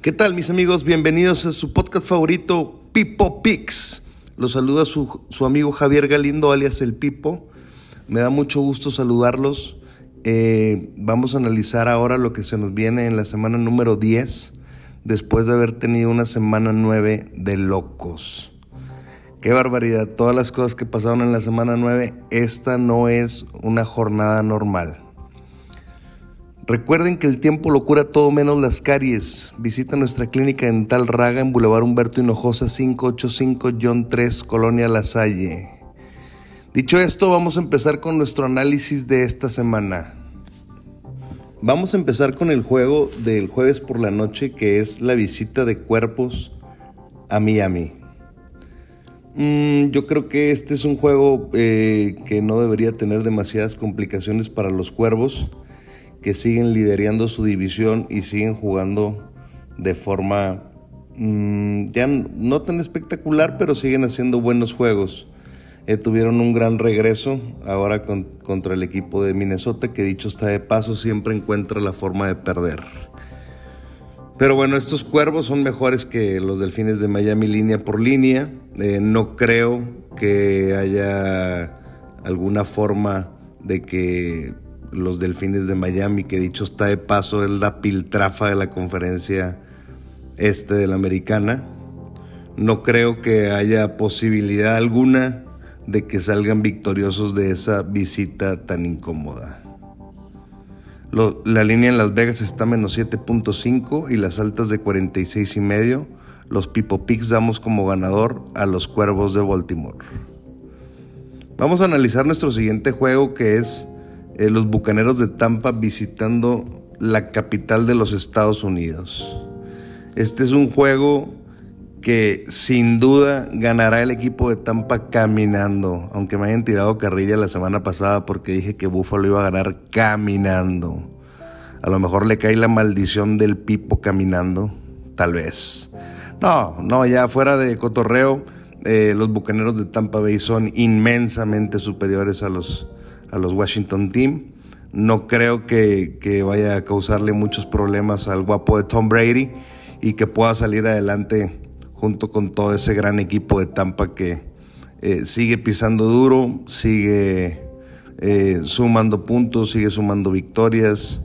¿Qué tal mis amigos? Bienvenidos a su podcast favorito, Pipo Pix. Los saluda su, su, amigo Javier Galindo, alias El Pipo. Me da mucho gusto saludarlos. Eh, vamos a analizar ahora lo que se nos viene en la semana número 10, después de haber tenido una semana 9 de locos. Qué barbaridad, todas las cosas que pasaron en la semana 9, esta no es una jornada normal. Recuerden que el tiempo lo cura todo menos las caries. Visita nuestra clínica dental Raga en Boulevard Humberto Hinojosa 585 John 3, Colonia La Salle. Dicho esto, vamos a empezar con nuestro análisis de esta semana. Vamos a empezar con el juego del jueves por la noche, que es la visita de cuerpos a Miami. Mm, yo creo que este es un juego eh, que no debería tener demasiadas complicaciones para los cuervos que siguen liderando su división y siguen jugando de forma mmm, ya no tan espectacular, pero siguen haciendo buenos juegos. Eh, tuvieron un gran regreso ahora con, contra el equipo de Minnesota, que dicho está de paso, siempre encuentra la forma de perder. Pero bueno, estos cuervos son mejores que los delfines de Miami línea por línea. Eh, no creo que haya alguna forma de que los Delfines de Miami, que dicho está de paso, es la piltrafa de la conferencia este de la americana. No creo que haya posibilidad alguna de que salgan victoriosos de esa visita tan incómoda. la línea en Las Vegas está menos 7.5 y las altas de 46 y medio. Los Pipo Picks damos como ganador a los Cuervos de Baltimore. Vamos a analizar nuestro siguiente juego que es eh, los Bucaneros de Tampa visitando la capital de los Estados Unidos. Este es un juego que sin duda ganará el equipo de Tampa caminando, aunque me hayan tirado carrilla la semana pasada porque dije que Buffalo iba a ganar caminando. A lo mejor le cae la maldición del Pipo caminando, tal vez. No, no, ya fuera de cotorreo, eh, los Bucaneros de Tampa Bay son inmensamente superiores a los a los Washington Team. No creo que, vaya a causarle muchos problemas al guapo de Tom Brady y que pueda salir adelante junto con todo ese gran equipo de Tampa que eh, sigue pisando duro, sigue eh, sumando puntos, sigue sumando victorias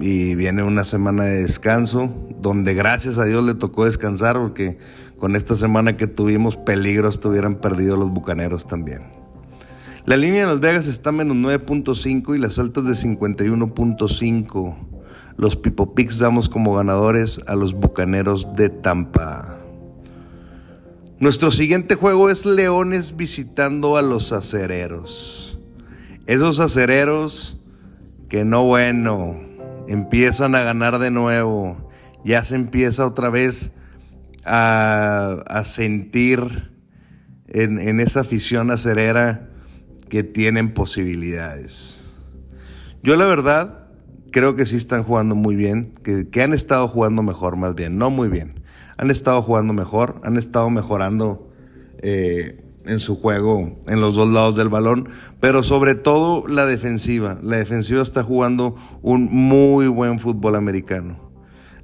y viene una semana de descanso donde gracias a Dios le tocó descansar porque con esta semana que tuvimos peligros tuvieran perdido los Bucaneros también. La línea de Las Vegas está menos 9.5 y las altas de 51.5. Los Pipo Picks damos como ganadores a los Bucaneros de Tampa. Nuestro siguiente juego es Leones visitando a los acereros. Esos acereros que no bueno, empiezan a ganar de nuevo. Ya se empieza otra vez a, sentir en, en esa afición acerera que tienen posibilidades. Yo la verdad creo que sí están jugando muy bien, que, han estado jugando mejor más bien, no muy bien. Han estado jugando mejor, han estado mejorando eh, en su juego en los dos lados del balón, pero sobre todo la defensiva. La defensiva está jugando un muy buen fútbol americano.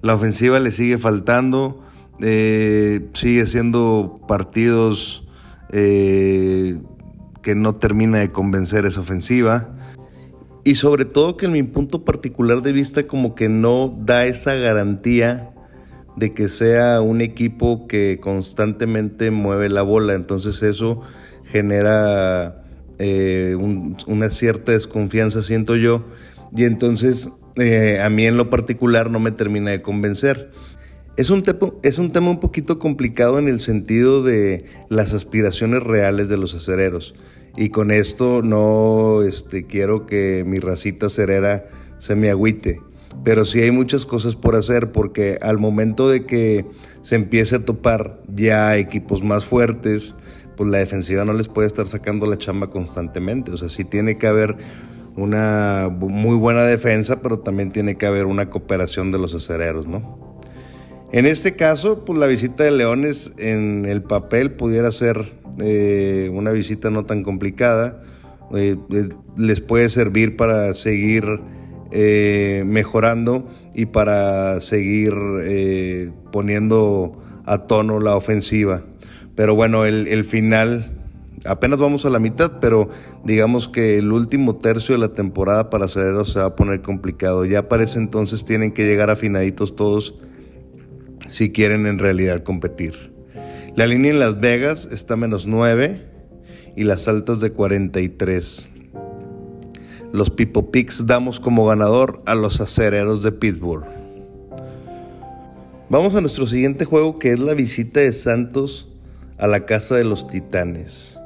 La ofensiva le sigue faltando, eh, sigue siendo partidos eh, no termina de convencer esa ofensiva. Y sobre todo que en mi punto particular de vista como que no da esa garantía de que sea un equipo que constantemente mueve la bola. Entonces eso genera eh, una cierta desconfianza, siento yo. Y entonces eh, a mí en lo particular no me termina de convencer. Es un, es un tema un poquito complicado en el sentido de las aspiraciones reales de los acereros. Y con esto no este, quiero que mi racita cerera se me agüite. Pero sí hay muchas cosas por hacer porque al momento de que se empiece a topar ya equipos más fuertes, pues la defensiva no les puede estar sacando la chamba constantemente. O sea, sí tiene que haber una muy buena defensa, pero también tiene que haber una cooperación de los acereros, ¿no? En este caso, pues la visita de Leones en el papel pudiera ser eh, una visita no tan complicada. Eh, eh, les puede servir para seguir mejorando y para seguir poniendo a tono la ofensiva. Pero bueno, el, final, apenas vamos a la mitad, pero digamos que el último tercio de la temporada para Acereros se va a poner complicado. Ya parece entonces tienen que llegar afinaditos todos si quieren en realidad competir. La línea en Las Vegas está menos 9 y las altas de 43. Los Pipo Picks damos como ganador a los acereros de Pittsburgh. Vamos a nuestro siguiente juego que es la visita de Santos a la casa de los Titanes.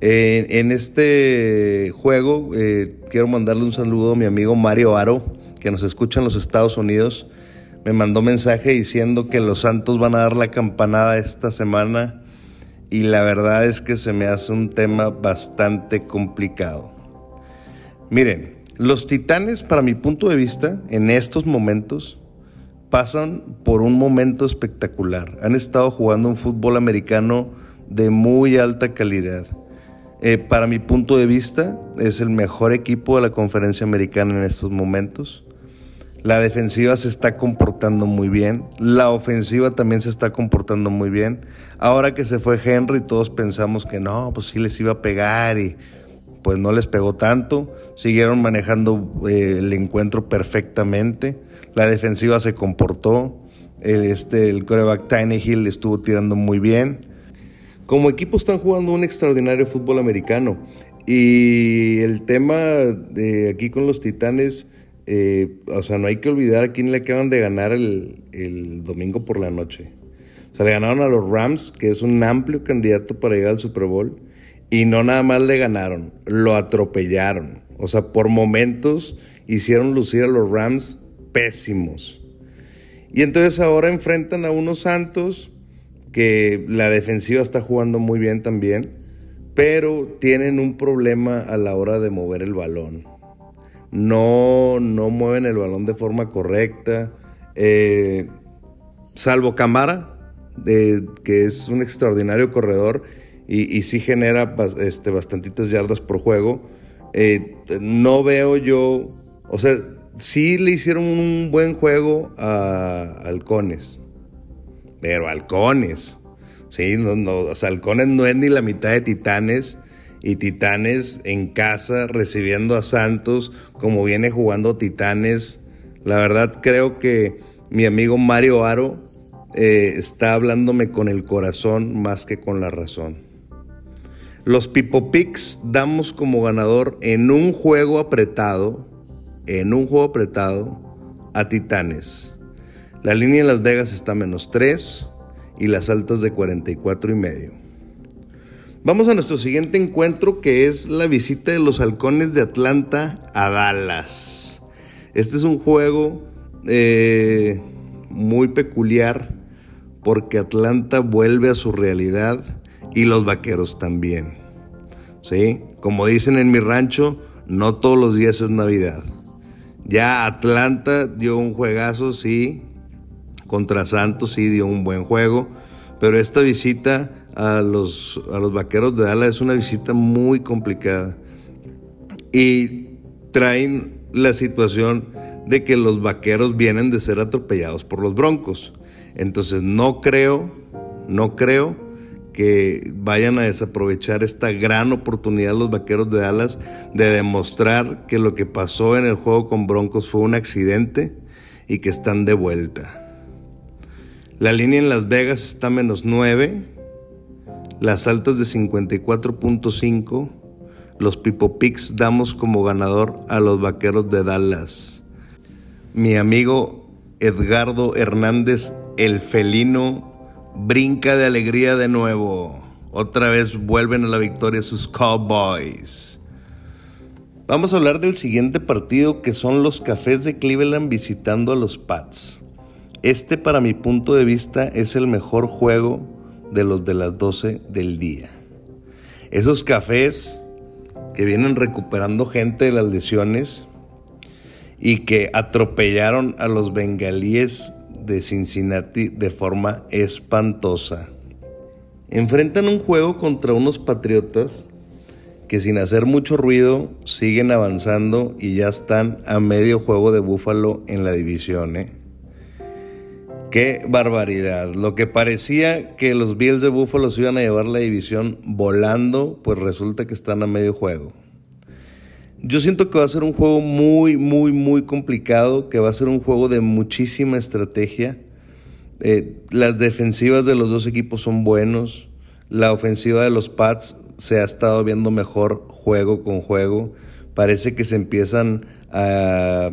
en este juego eh, quiero mandarle un saludo a mi amigo Mario Aro, que nos escucha en los Estados Unidos. Me mandó mensaje diciendo que los Santos van a dar la campanada esta semana y la verdad es que se me hace un tema bastante complicado. Miren, los titanes, para mi punto de vista, en estos momentos, pasan por un momento espectacular. Han estado jugando un fútbol americano de muy alta calidad. Eh, para mi punto de vista, es el mejor equipo de la conferencia americana en estos momentos. La defensiva se está comportando muy bien. La ofensiva también se está comportando muy bien. Ahora que se fue Henry, todos pensamos que no, pues sí les iba a pegar y pues no les pegó tanto, siguieron manejando eh, el encuentro perfectamente, la defensiva se comportó, el, este, el coreback Tiny Hill estuvo tirando muy bien. Como equipo están jugando un extraordinario fútbol americano y el tema de aquí con los Titanes, eh, o sea, no hay que olvidar a quién le acaban de ganar el, el domingo por la noche. O sea, le ganaron a los Rams, que es un amplio candidato para llegar al Super Bowl. Y no nada más le ganaron, lo atropellaron. O sea, por momentos hicieron lucir a los Rams pésimos. Y entonces ahora enfrentan a unos Santos que la defensiva está jugando muy bien también, pero tienen un problema a la hora de mover el balón. No, no mueven el balón de forma correcta. Eh, salvo Camara, que es un extraordinario corredor y, sí genera este, bastantitas yardas por juego. Eh, no veo yo, o sea, sí le hicieron un buen juego a Halcones, pero Halcones, sí, no, no, o sea, Halcones no es ni la mitad de Titanes y Titanes en casa recibiendo a Santos como viene jugando Titanes. La verdad creo que mi amigo Mario Aro eh, está hablándome con el corazón más que con la razón. Los Pipo Picks damos como ganador en un juego apretado, en un juego apretado, a Titanes. La línea en Las Vegas está menos 3 y las altas de 44 y medio. Vamos a nuestro siguiente encuentro que es la visita de los halcones de Atlanta a Dallas. Este es un juego eh, muy peculiar porque Atlanta vuelve a su realidad y los vaqueros también. ¿Sí? Como dicen en mi rancho, no todos los días es Navidad. Ya Atlanta dio un juegazo, sí. Contra Santos sí dio un buen juego. Pero esta visita a los, a los vaqueros de Dallas es una visita muy complicada. Y traen la situación de que los vaqueros vienen de ser atropellados por los broncos. Entonces no creo, no creo que vayan a desaprovechar esta gran oportunidad los Vaqueros de Dallas de demostrar que lo que pasó en el juego con Broncos fue un accidente y que están de vuelta. La línea en Las Vegas está menos 9, las altas de 54.5, los Pipo Picks damos como ganador a los Vaqueros de Dallas. Mi amigo Edgardo Hernández, el felino, brinca de alegría de nuevo. Otra vez vuelven a la victoria sus Cowboys. Vamos a hablar del siguiente partido que son los Cafés de Cleveland visitando a los Pats. Este para mi punto de vista es el mejor juego de los de las 12 del día. Esos cafés que vienen recuperando gente de las lesiones y que atropellaron a los bengalíes de Cincinnati de forma espantosa. Enfrentan un juego contra unos Patriotas que sin hacer mucho ruido siguen avanzando y ya están a medio juego de Búfalo en la división. ¿eh? Qué barbaridad. Lo que parecía que los Bills de Búfalo se iban a llevar la división volando, pues resulta que están a medio juego. Yo siento que va a ser un juego muy, muy, muy complicado, que va a ser un juego de muchísima estrategia. Eh, las defensivas de los dos equipos son buenos. La ofensiva de los Pats se ha estado viendo mejor juego con juego. Parece que se empiezan a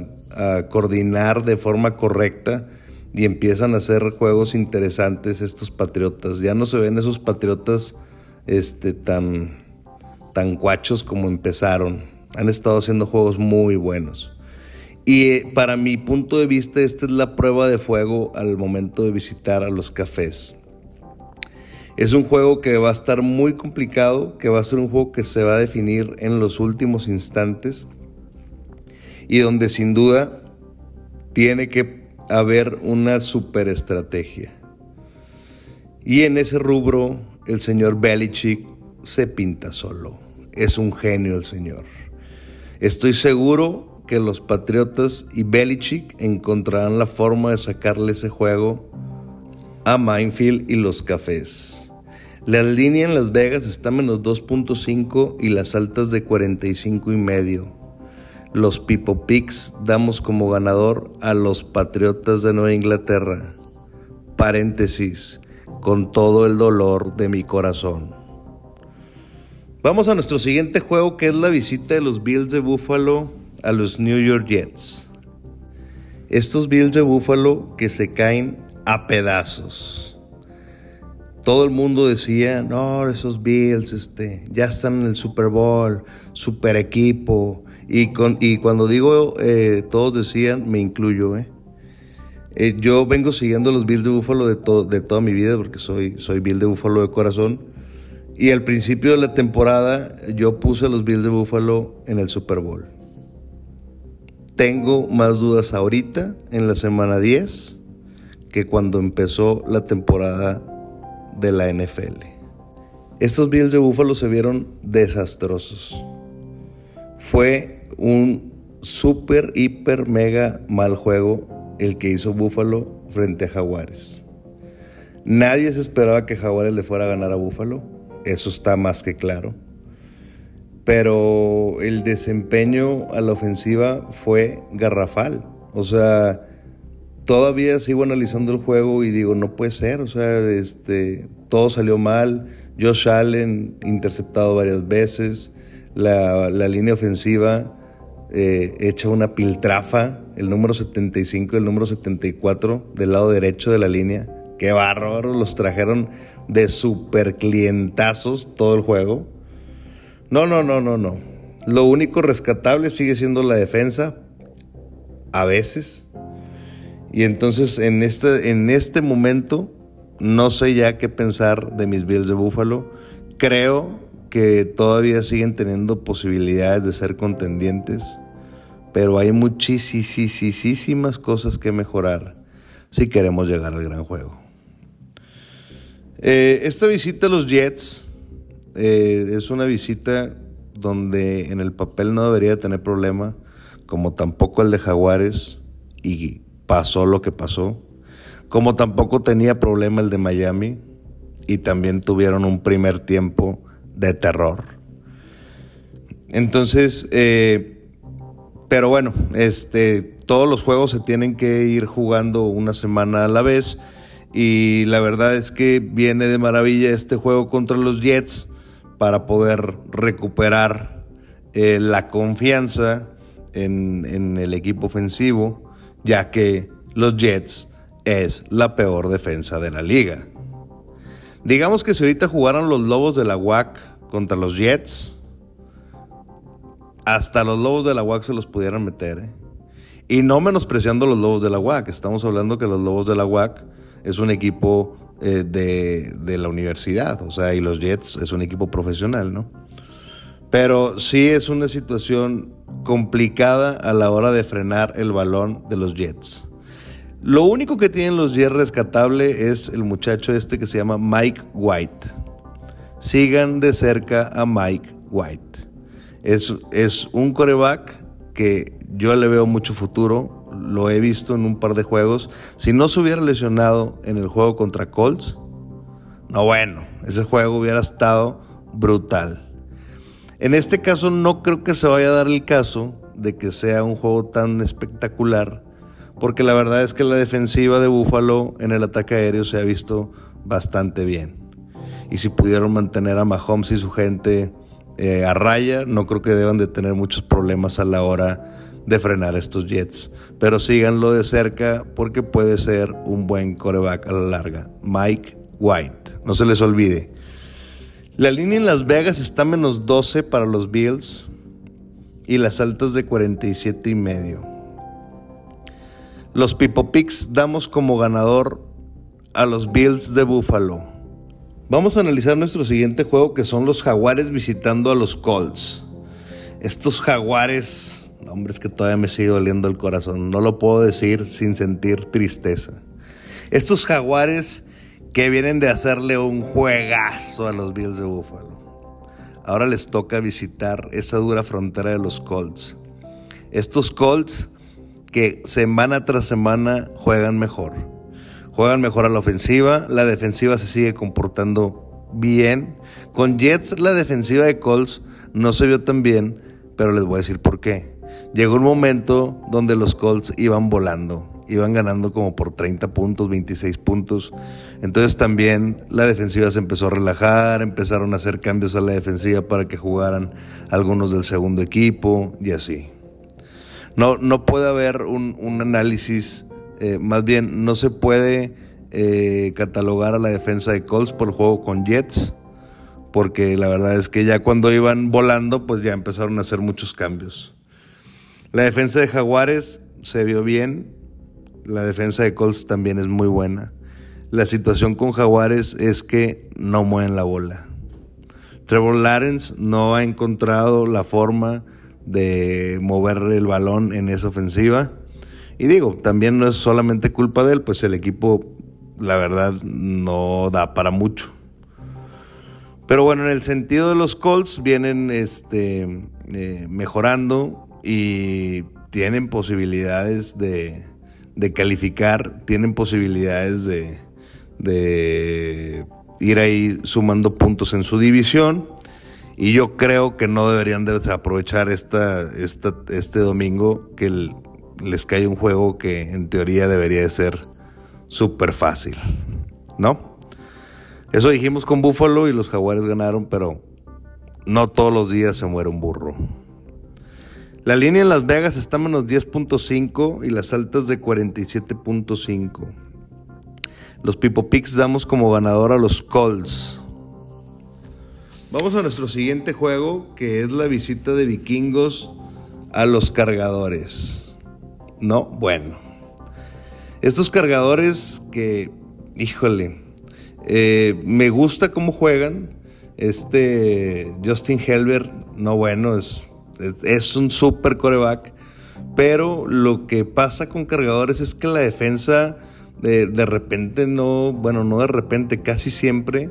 coordinar de forma correcta y empiezan a hacer juegos interesantes estos patriotas. Ya no se ven esos patriotas este, tan, tan cuachos como empezaron. Han estado haciendo juegos muy buenos. Y eh, para mi punto de vista, esta es la prueba de fuego al momento de visitar a los cafés. Es un juego que va a estar muy complicado, que va a ser un juego que se va a definir en los últimos instantes y donde sin duda tiene que haber una superestrategia. Y en ese rubro, el señor Belichick se pinta solo. Es un genio el señor. Estoy seguro que los Patriotas y Belichick encontrarán la forma de sacarle ese juego a Minefield y los Cafés. La línea en Las Vegas está menos 2.5 y las altas de 45 y medio. Los Pipo Picks damos como ganador a los Patriotas de Nueva Inglaterra. Paréntesis, con todo el dolor de mi corazón. Vamos a nuestro siguiente juego que es la visita de los Bills de Buffalo a los New York Jets. Estos Bills de Buffalo que se caen a pedazos. Todo el mundo decía, no, esos Bills este, ya están en el Super Bowl, super equipo, y, con, y cuando digo eh, todos decían, me incluyo, ¿eh? ¿eh? yo vengo siguiendo los Bills de Búfalo de, de toda mi vida porque soy, soy Bill de Búfalo de corazón. Y al principio de la temporada yo puse los Bills de Búfalo en el Super Bowl. Tengo más dudas ahorita, en la semana 10, que cuando empezó la temporada de la NFL. Estos Bills de Búfalo se vieron desastrosos. Fue un super, hiper, mega mal juego el que hizo Búfalo frente a Jaguares. Nadie se esperaba que Jaguares le fuera a ganar a Búfalo, eso está más que claro. Pero el desempeño a la ofensiva fue garrafal. O sea, todavía sigo analizando el juego y digo, no puede ser. O sea, este, todo salió mal. Josh Allen interceptado varias veces. La, la línea ofensiva eh, hecha una piltrafa, el número 75 y el número 74 del lado derecho de la línea. Qué bárbaro, los trajeron de super clientazos todo el juego. No, no, no, no, no. Lo único rescatable sigue siendo la defensa, a veces. Y entonces en este, en este momento no sé ya qué pensar de mis Bills de Búfalo. Creo que todavía siguen teniendo posibilidades de ser contendientes, pero hay muchísimas cosas que mejorar si queremos llegar al gran juego. Eh, esta visita a los Jets eh, es una visita donde en el papel no debería tener problema, como tampoco el de Jaguares, y pasó lo que pasó, como tampoco tenía problema el de Miami, y también tuvieron un primer tiempo de terror. Entonces, eh, pero bueno, este, todos los juegos se tienen que ir jugando una semana a la vez. Y la verdad es que viene de maravilla este juego contra los Jets para poder recuperar eh, la confianza en, el equipo ofensivo, ya que los Jets es la peor defensa de la liga. Digamos que si ahorita jugaran los Lobos de la UAC contra los Jets, hasta los Lobos de la UAC se los pudieran meter. ¿eh? Y no menospreciando los Lobos de la UAC, estamos hablando que los Lobos de la UAC es un equipo eh, de, de, la universidad, o sea, y los Jets es un equipo profesional, ¿no? Pero sí es una situación complicada a la hora de frenar el balón de los Jets. Lo único que tienen los Jets rescatable es el muchacho este que se llama Mike White. Sigan de cerca a Mike White. Es, es un coreback que yo le veo mucho futuro, lo he visto en un par de juegos. Si no se hubiera lesionado en el juego contra Colts, no bueno, ese juego hubiera estado brutal. En este caso no creo que se vaya a dar el caso de que sea un juego tan espectacular, porque la verdad es que la defensiva de Buffalo en el ataque aéreo se ha visto bastante bien. Y si pudieron mantener a Mahomes y su gente eh, a raya, no creo que deban de tener muchos problemas a la hora de frenar estos Jets. Pero síganlo de cerca porque puede ser un buen coreback a la larga. Mike White, no se les olvide. La línea en Las Vegas está menos 12 para los Bills y las altas de 47 y medio. Los Pipo Picks damos como ganador a los Bills de Buffalo. Vamos a analizar nuestro siguiente juego que son los Jaguares visitando a los Colts. Estos Jaguares, hombres que todavía me sigue doliendo el corazón, no lo puedo decir sin sentir tristeza. Estos Jaguares que vienen de hacerle un juegazo a los Bills de Buffalo. Ahora les toca visitar esa dura frontera de los Colts. Estos Colts que semana tras semana juegan mejor. Juegan mejor a la ofensiva, la defensiva se sigue comportando bien. Con Jets la defensiva de Colts no se vio tan bien, pero les voy a decir por qué. Llegó un momento donde los Colts iban volando iban ganando como por 30 puntos, 26 puntos. Entonces también la defensiva se empezó a relajar, empezaron a hacer cambios a la defensiva para que jugaran algunos del segundo equipo y así. No, no puede haber un, análisis, eh, más bien no se puede eh, catalogar a la defensa de Colts por el juego con Jets, porque la verdad es que ya cuando iban volando, pues ya empezaron a hacer muchos cambios. La defensa de Jaguares se vio bien, la defensa de Colts también es muy buena. La situación con Jaguares es que no mueven la bola. Trevor Lawrence no ha encontrado la forma de mover el balón en esa ofensiva. Y digo, también no es solamente culpa de él, pues el equipo, la verdad, no da para mucho. Pero bueno, en el sentido de los Colts, vienen este, eh, mejorando y tienen posibilidades de, de calificar, tienen posibilidades de, de ir ahí sumando puntos en su división. Y yo creo que no deberían de aprovechar esta, este domingo que les cae un juego que en teoría debería de ser súper fácil. ¿No? Eso dijimos con Buffalo y los jaguares ganaron, pero no todos los días se muere un burro. La línea en Las Vegas está menos 10.5 y las altas de 47.5. Los Pipo Picks damos como ganador a los Colts. Vamos a nuestro siguiente juego, que es la visita de vikingos a los cargadores. No, bueno. Estos cargadores que, híjole, eh, me gusta cómo juegan. Este Justin Helbert, no bueno, es es, un super coreback. Pero lo que pasa con cargadores es que la defensa de, de repente no, bueno, no de repente, casi siempre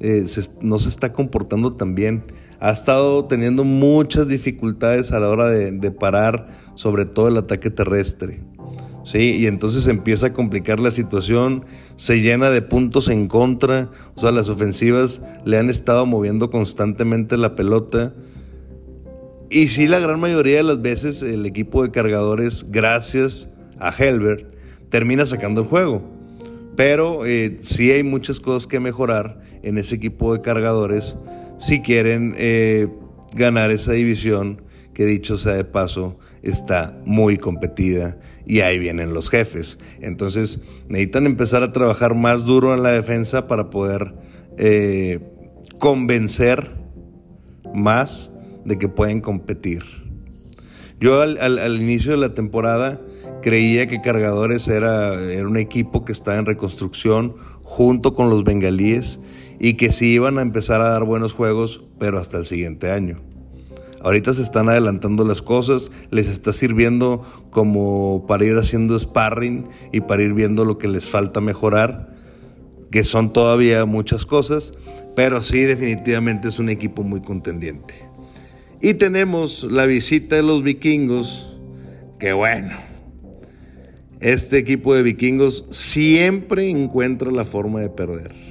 eh, no se está comportando tan bien. Ha estado teniendo muchas dificultades a la hora de, parar, sobre todo el ataque terrestre. ¿sí? Y entonces empieza a complicar la situación, se llena de puntos en contra, o sea, las ofensivas le han estado moviendo constantemente la pelota y sí, la gran mayoría de las veces el equipo de cargadores, gracias a Helbert, termina sacando el juego. Pero eh, sí hay muchas cosas que mejorar en ese equipo de cargadores si quieren eh, ganar esa división que dicho sea de paso está muy competida y ahí vienen los jefes. Entonces necesitan empezar a trabajar más duro en la defensa para poder eh, convencer más de que pueden competir. Yo al, inicio de la temporada creía que Cargadores era, era, un equipo que estaba en reconstrucción junto con los bengalíes y que sí iban a empezar a dar buenos juegos, pero hasta el siguiente año. Ahorita se están adelantando las cosas, les está sirviendo como para ir haciendo sparring y para ir viendo lo que les falta mejorar, que son todavía muchas cosas, pero sí definitivamente es un equipo muy contendiente. Y tenemos la visita de los vikingos, que bueno, este equipo de vikingos siempre encuentra la forma de perder.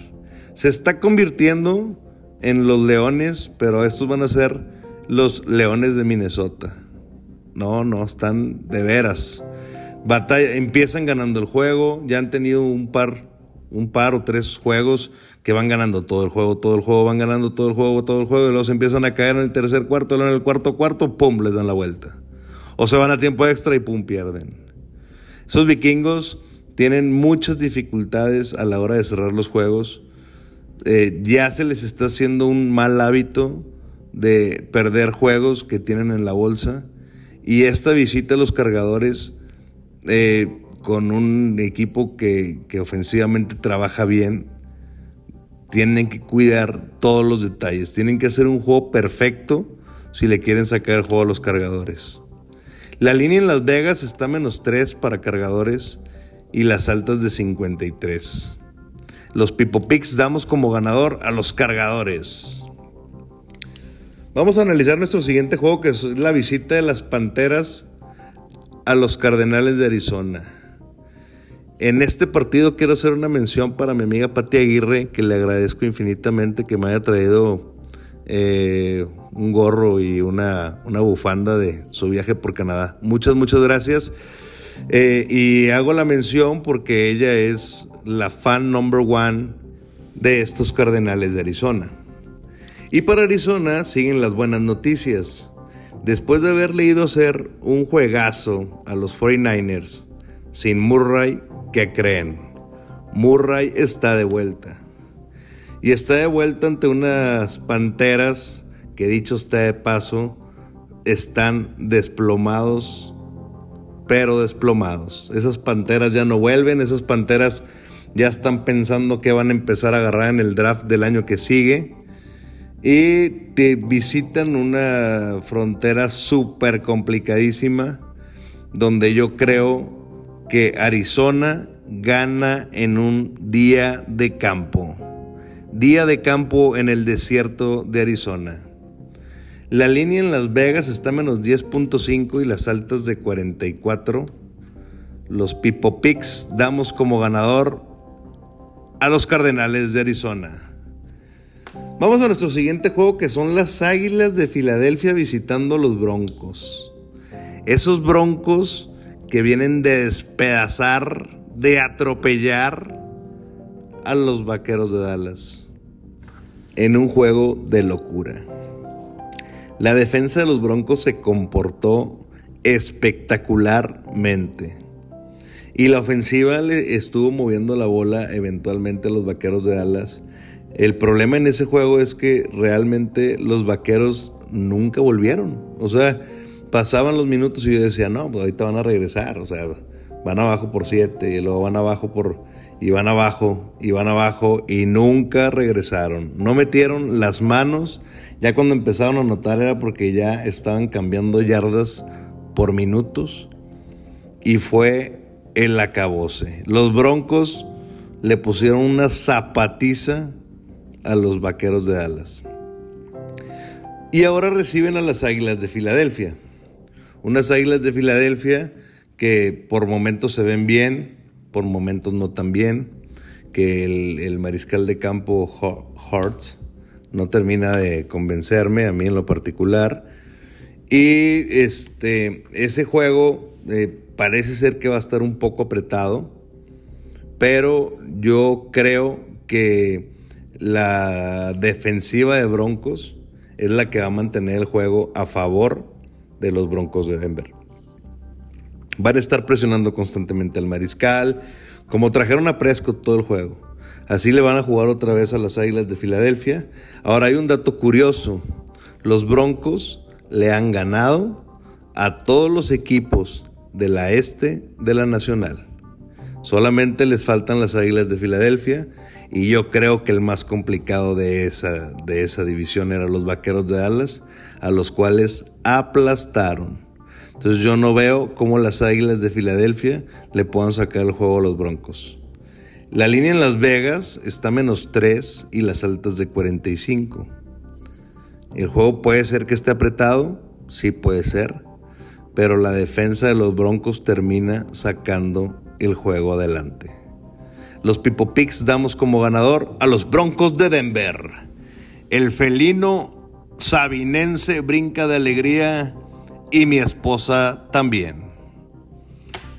Se está convirtiendo en los leones, pero estos van a ser los leones de Minnesota. No, no, están de veras. Batalla, empiezan ganando el juego, ya han tenido un par, un par o tres juegos que van ganando todo el juego, todo el juego, van ganando todo el juego, todo el juego, y luego empiezan a caer en el tercer cuarto, luego en el cuarto cuarto, pum, les dan la vuelta. O se van a tiempo extra y pum, pierden. Esos vikingos tienen muchas dificultades a la hora de cerrar los juegos. Eh, ya se les está haciendo un mal hábito de perder juegos que tienen en la bolsa. Y esta visita a los cargadores eh, con un equipo que, que ofensivamente trabaja bien, tienen que cuidar todos los detalles. Tienen que hacer un juego perfecto si le quieren sacar el juego a los cargadores. La línea en Las Vegas está menos 3 para cargadores y las altas de 53. Los Pipo Picks damos como ganador a los cargadores. Vamos a analizar nuestro siguiente juego que es la visita de las Panteras a los Cardenales de Arizona. En este partido quiero hacer una mención para mi amiga Pati Aguirre, que le agradezco infinitamente que me haya traído eh, un gorro y una, bufanda de su viaje por Canadá. Muchas, muchas gracias. Eh, y hago la mención porque ella es la fan number one de estos Cardenales de Arizona. Y para Arizona siguen las buenas noticias. Después de haber leído hacer un juegazo a los 49ers sin Murray, ¿qué creen? Murray está de vuelta. Y está de vuelta ante unas panteras que dicho está de paso, están desplomados, pero desplomados. Esas panteras ya no vuelven, esas panteras ya están pensando que van a empezar a agarrar en el draft del año que sigue. Y te visitan una frontera súper complicadísima, donde yo creo que Arizona gana en un día de campo. Día de campo en el desierto de Arizona. La línea en Las Vegas está menos 10.5 y las altas de 44. Los Pipo Picks damos como ganador a los Cardenales de Arizona. Vamos a nuestro siguiente juego que son las Águilas de Filadelfia visitando los Broncos. Esos Broncos que vienen de despedazar, de atropellar a los Vaqueros de Dallas en un juego de locura. La defensa de los Broncos se comportó espectacularmente. Y la ofensiva le estuvo moviendo la bola eventualmente a los Vaqueros de Dallas. El problema en ese juego es que realmente los Vaqueros nunca volvieron. O sea, pasaban los minutos y yo decía, no, pues ahorita van a regresar, o sea, van abajo por siete y luego van abajo por... y van abajo y van abajo y nunca regresaron. No metieron las manos, ya cuando empezaron a notar era porque ya estaban cambiando yardas por minutos y fue el acabose. Los Broncos le pusieron una zapatiza a los Vaqueros de Dallas. Y ahora reciben a las Águilas de Filadelfia. Unas águilas de Filadelfia que por momentos se ven bien, por momentos no tan bien, que el, mariscal de campo Hearts no termina de convencerme, a mí en lo particular. Y este, ese juego eh, parece ser que va a estar un poco apretado, pero yo creo que la defensiva de Broncos es la que va a mantener el juego a favor de los Broncos de Denver. Van a estar presionando constantemente al mariscal, como trajeron a Prescott todo el juego. Así le van a jugar otra vez a las Águilas de Filadelfia. Ahora hay un dato curioso. Los Broncos le han ganado a todos los equipos de la este de la Nacional. Solamente les faltan las Águilas de Filadelfia y yo creo que el más complicado de esa, de esa división eran los Vaqueros de Dallas, a los cuales aplastaron. Entonces yo no veo cómo las Águilas de Filadelfia le puedan sacar el juego a los Broncos. La línea en Las Vegas está menos 3 y las altas de 45. El juego puede ser que esté apretado, sí puede ser, pero la defensa de los Broncos termina sacando el juego adelante. Los Pipo Picks damos como ganador a los Broncos de Denver. El felino sabinense brinca de alegría y mi esposa también.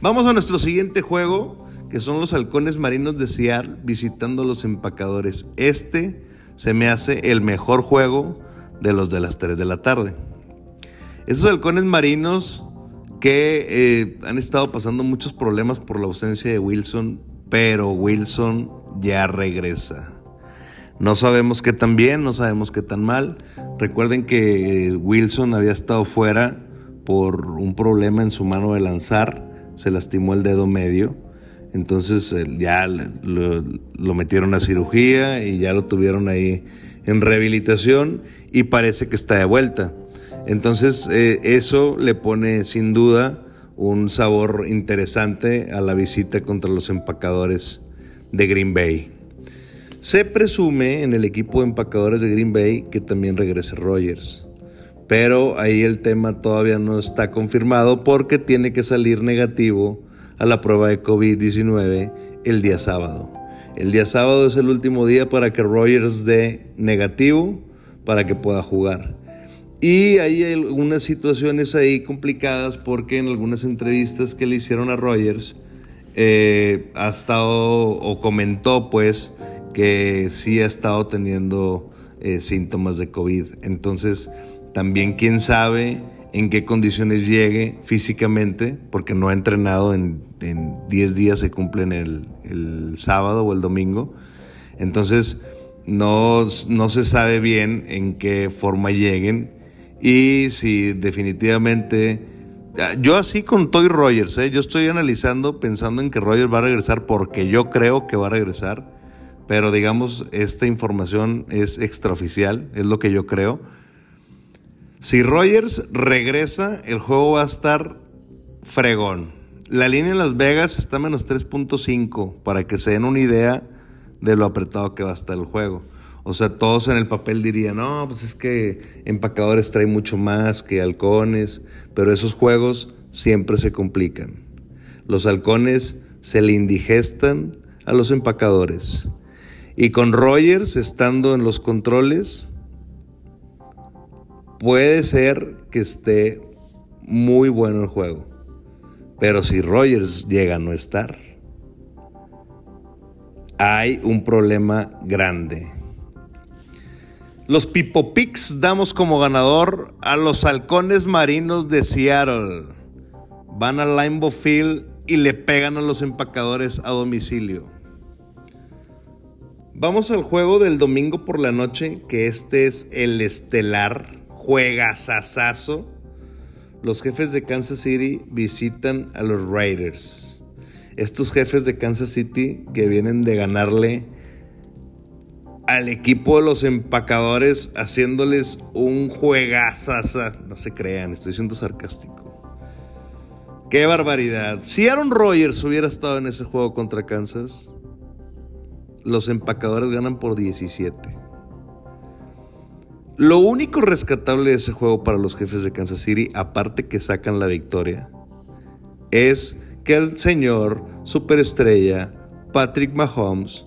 Vamos a nuestro siguiente juego, que son los halcones marinos de Seattle visitando los empacadores. Este se me hace el mejor juego de los de las 3 de la tarde. Esos halcones marinos que eh, han estado pasando muchos problemas por la ausencia de Wilson, pero Wilson ya regresa. No sabemos qué tan bien, no sabemos qué tan mal. Recuerden que eh, Wilson había estado fuera por un problema en su mano de lanzar, se lastimó el dedo medio. Entonces ya lo, lo metieron a cirugía y ya lo tuvieron ahí en rehabilitación y parece que está de vuelta. Entonces eh, eso le pone sin duda un sabor interesante a la visita contra los empacadores de Green Bay. Se presume en el equipo de empacadores de Green Bay que también regrese Rogers. Pero ahí el tema todavía no está confirmado porque tiene que salir negativo a la prueba de COVID-19 el día sábado. El día sábado es el último día para que Rogers dé negativo para que pueda jugar. Y hay algunas situaciones ahí complicadas porque en algunas entrevistas que le hicieron a Rogers eh, ha estado o comentó pues que sí ha estado teniendo eh, síntomas de COVID. Entonces también quién sabe en qué condiciones llegue físicamente porque no ha entrenado en 10 días, se cumplen el, el sábado o el domingo. Entonces no, no se sabe bien en qué forma lleguen y si definitivamente... Ah, yo así con Toy Rogers, ¿eh? yo estoy analizando pensando en que Rogers va a regresar porque yo creo que va a regresar, pero digamos, esta información es extraoficial, es lo que yo creo. Si Rogers regresa, el juego va a estar fregón. La línea en Las Vegas está menos 3.5, para que se den una idea de lo apretado que va a estar el juego. O sea, todos en el papel dirían, no, pues es que empacadores trae mucho más que halcones, pero esos juegos siempre se complican. Los halcones se le indigestan a los empacadores. Y con Rogers estando en los controles, puede ser que esté muy bueno el juego. Pero si Rogers llega a no estar, hay un problema grande. Los Pipo damos como ganador a los halcones marinos de Seattle. Van al Limbo Field y le pegan a los empacadores a domicilio. Vamos al juego del domingo por la noche, que este es el estelar, juega sasazo. Los jefes de Kansas City visitan a los Raiders estos jefes de Kansas City que vienen de ganarle al equipo de los empacadores haciéndoles un juegazo. No se crean, estoy siendo sarcástico. Qué barbaridad. Si Aaron Rodgers hubiera estado en ese juego contra Kansas, los empacadores ganan por 17. Lo único rescatable de ese juego para los jefes de Kansas City, aparte que sacan la victoria, es que el señor superestrella Patrick Mahomes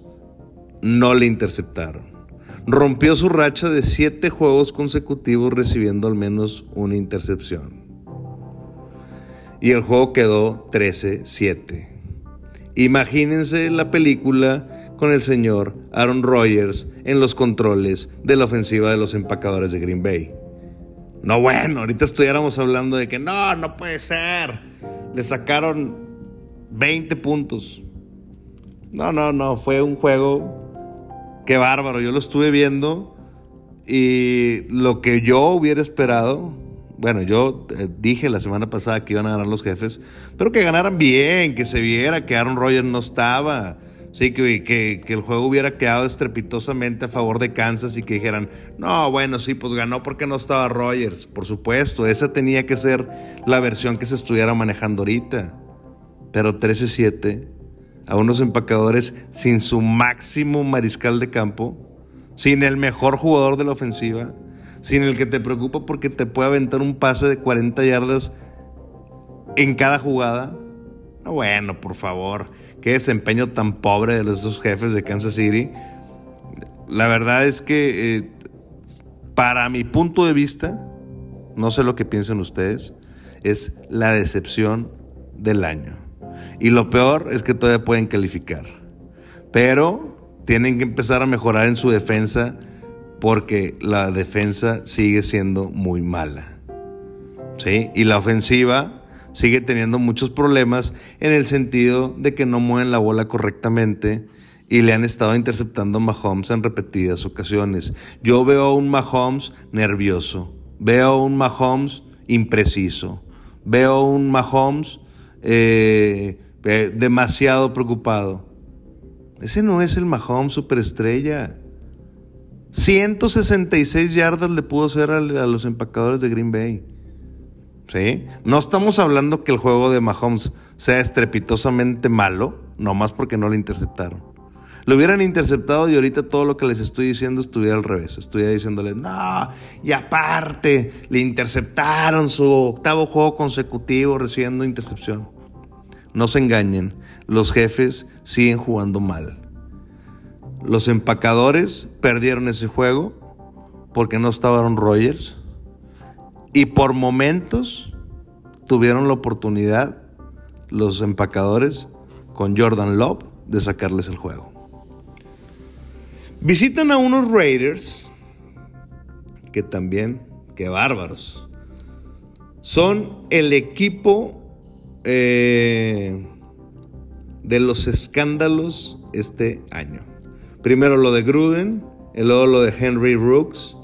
no le interceptaron. Rompió su racha de siete juegos consecutivos recibiendo al menos una intercepción. Y el juego quedó 13-7. Imagínense la película con el señor Aaron Rodgers en los controles de la ofensiva de los empacadores de Green Bay. No, bueno, ahorita estuviéramos hablando de que no, no puede ser. Le sacaron 20 puntos. No, no, no, fue un juego que bárbaro. Yo lo estuve viendo y lo que yo hubiera esperado, bueno, yo eh, dije la semana pasada que iban a ganar los jefes, pero que ganaran bien, que se viera que Aaron Rodgers no estaba. Sí, que, que, que, el juego hubiera quedado estrepitosamente a favor de Kansas y que dijeran, no, bueno, sí, pues ganó porque no estaba Rogers. Por supuesto, esa tenía que ser la versión que se estuviera manejando ahorita pero 13-7 a unos empacadores sin su máximo mariscal de campo, sin el mejor jugador de la ofensiva, sin el que te preocupa porque te puede aventar un pase de 40 yardas en cada jugada. Bueno, por favor, qué desempeño tan pobre de los dos jefes de Kansas City. La verdad es que, eh, para mi punto de vista, no sé lo que piensan ustedes, es la decepción del año. Y lo peor es que todavía pueden calificar. Pero tienen que empezar a mejorar en su defensa porque la defensa sigue siendo muy mala. ¿Sí? Y la ofensiva sigue teniendo muchos problemas en el sentido de que no mueven la bola correctamente y le han estado interceptando a Mahomes en repetidas ocasiones. Yo veo a un Mahomes nervioso, veo a un Mahomes impreciso, veo a un Mahomes eh, eh, demasiado preocupado. Ese no es el Mahomes superestrella. 166 yardas le pudo hacer a, los empacadores de Green Bay. No estamos hablando que el juego de Mahomes sea estrepitosamente malo, nomás porque no lo interceptaron. Lo hubieran interceptado y ahorita todo lo que les estoy diciendo estuviera al revés. Estuviera diciéndoles, no, y aparte, le interceptaron su octavo juego consecutivo recibiendo intercepción. No se engañen, los jefes siguen jugando mal. Los empacadores perdieron ese juego porque no estaban Rogers y por momentos tuvieron la oportunidad los empacadores con Jordan Love de sacarles el juego. Visitan a unos Raiders que también, qué bárbaros, son el equipo eh, de los escándalos este año. Primero lo de Gruden, y luego lo de Henry Rooks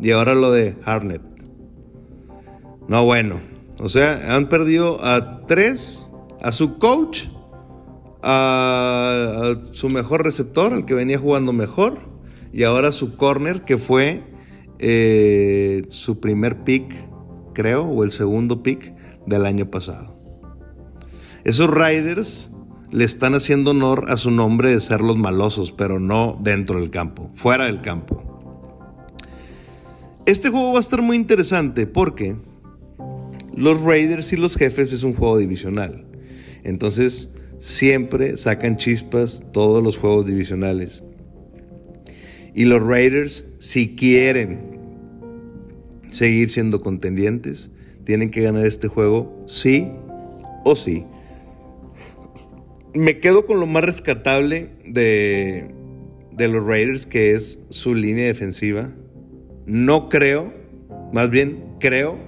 y ahora lo de Harnett. No, bueno. O sea, han perdido a tres, a su coach, a, su mejor receptor, al que venía jugando mejor, y ahora su corner, que fue eh, su primer pick, creo, o el segundo pick del año pasado. Esos Riders le están haciendo honor a su nombre de ser los malosos, pero no dentro del campo, fuera del campo. Este juego va a estar muy interesante porque los Raiders y los jefes es un juego divisional. Entonces, siempre sacan chispas todos los juegos divisionales. Y los Raiders, si quieren seguir siendo contendientes, tienen que ganar este juego sí o sí me quedo con lo más rescatable de, los Raiders, que es su línea defensiva. No creo, más bien creo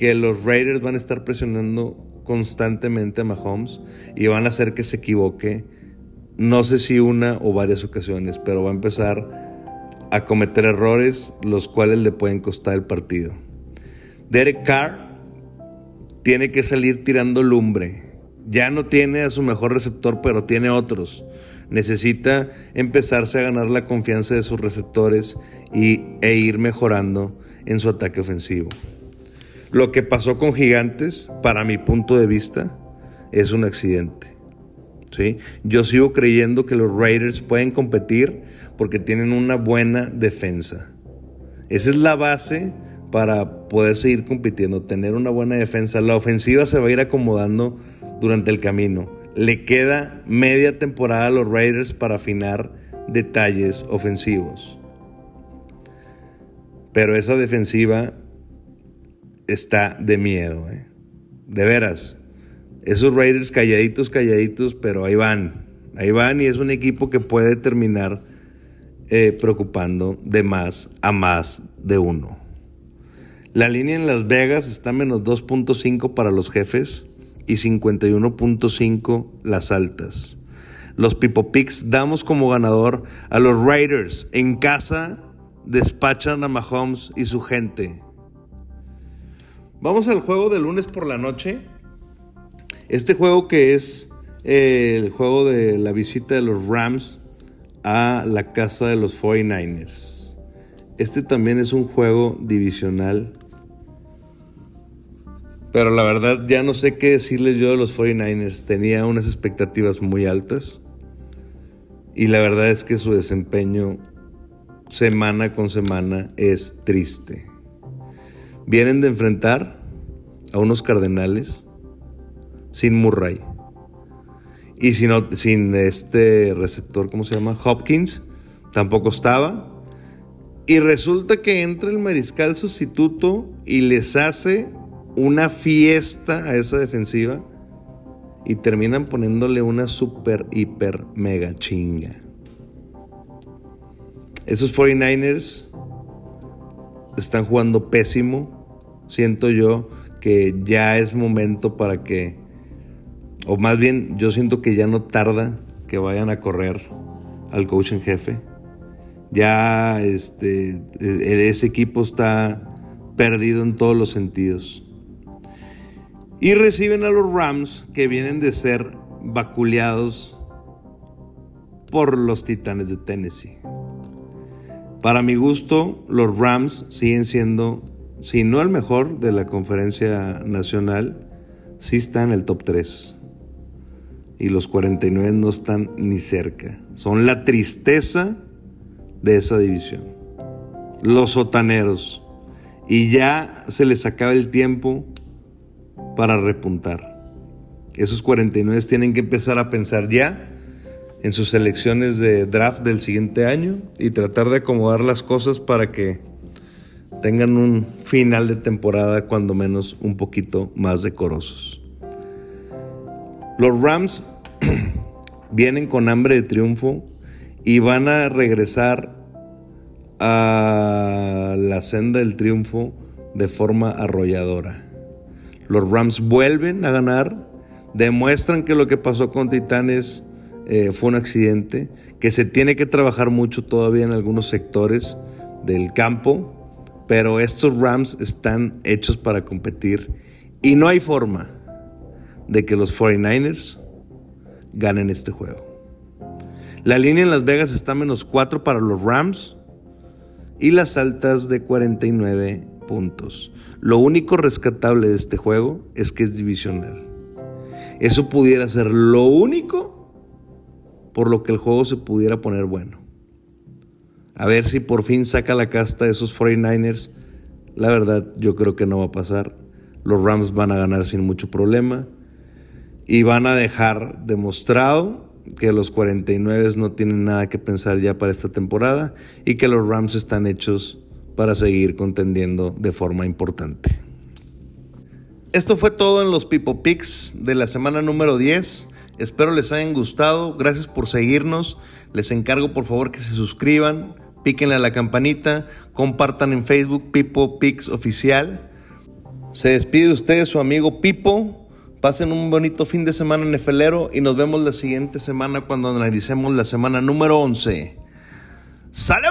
que los Raiders van a estar presionando constantemente a Mahomes y van a hacer que se equivoque. No sé si una o varias ocasiones, pero va a empezar a cometer errores los cuales le pueden costar el partido. Derek Carr tiene que salir tirando lumbre ya no tiene a su mejor receptor, pero tiene otros. Necesita empezarse a ganar la confianza de sus receptores y, e ir mejorando en su ataque ofensivo. Lo que pasó con Gigantes, para mi punto de vista, es un accidente. ¿sí? Yo sigo creyendo que los Raiders pueden competir porque tienen una buena defensa. Esa es la base para poder seguir compitiendo, tener una buena defensa. La ofensiva se va a ir acomodando durante el camino. Le queda media temporada a los Raiders para afinar detalles ofensivos. Pero esa defensiva está de miedo, ¿eh? De veras. Esos Raiders calladitos, calladitos, pero ahí van. Ahí van y es un equipo que puede terminar eh, preocupando de más a más de uno. La línea en Las Vegas está menos 2.5 para los jefes y 51.5 las altas. Los Pipo Picks damos como ganador a los Raiders. En casa despachan a Mahomes y su gente. Vamos al juego de lunes por la noche. Este juego que es eh, el juego de la visita de los Rams a la casa de los 49ers. Este también es un juego divisional pero la verdad ya no sé qué decirles yo de los 49ers. Tenía unas expectativas muy altas. Y la verdad es que su desempeño semana con semana es triste. Vienen de enfrentar a unos Cardenales sin Murray y sin, sin este receptor, ¿cómo se llama? Hopkins, tampoco estaba. Y resulta que entra el mariscal sustituto y les hace una fiesta a esa defensiva y terminan poniéndole una super, hiper, mega chinga. Esos 49ers están jugando pésimo. Siento yo que ya es momento para que, o más bien yo siento que ya no tarda que vayan a correr al coach en jefe. Ya este, e-, ese equipo está perdido en todos los sentidos. Y reciben a los Rams que vienen de ser vaculeados por los Titanes de Tennessee. Para mi gusto, los Rams siguen siendo, si no el mejor de la conferencia nacional, sí está en el top 3. Y los 49 no están ni cerca. Son la tristeza de esa división. Los sotaneros. Y ya se les acaba el tiempo para repuntar. Esos 49 tienen que empezar a pensar ya en sus elecciones de draft del siguiente año y tratar de acomodar las cosas para que tengan un final de temporada cuando menos un poquito más decorosos. Los Rams vienen con hambre de triunfo y van a regresar a la senda del triunfo de forma arrolladora. Los Rams vuelven a ganar, demuestran que lo que pasó con Titanes eh, fue un accidente, que se tiene que trabajar mucho todavía en algunos sectores del campo, pero estos Rams están hechos para competir y no hay forma de que los 49ers ganen este juego. La línea en Las Vegas está menos 4 para los Rams y las altas de 49 puntos. Lo único rescatable de este juego es que es divisional. Eso pudiera ser lo único por lo que el juego se pudiera poner bueno. A ver si por fin saca la casta de esos 49ers. La verdad, yo creo que no va a pasar. Los Rams van a ganar sin mucho problema. Y van a dejar demostrado que los 49 no tienen nada que pensar ya para esta temporada y que los Rams están hechos para seguir contendiendo de forma importante. Esto fue todo en los Pipo Picks de la semana número 10. Espero les hayan gustado. Gracias por seguirnos. Les encargo por favor que se suscriban, píquenle a la campanita, compartan en Facebook Pipo Pix Oficial. Se despide de ustedes su amigo Pipo. Pasen un bonito fin de semana en Nefelero y nos vemos la siguiente semana cuando analicemos la semana número 11. ¡Sale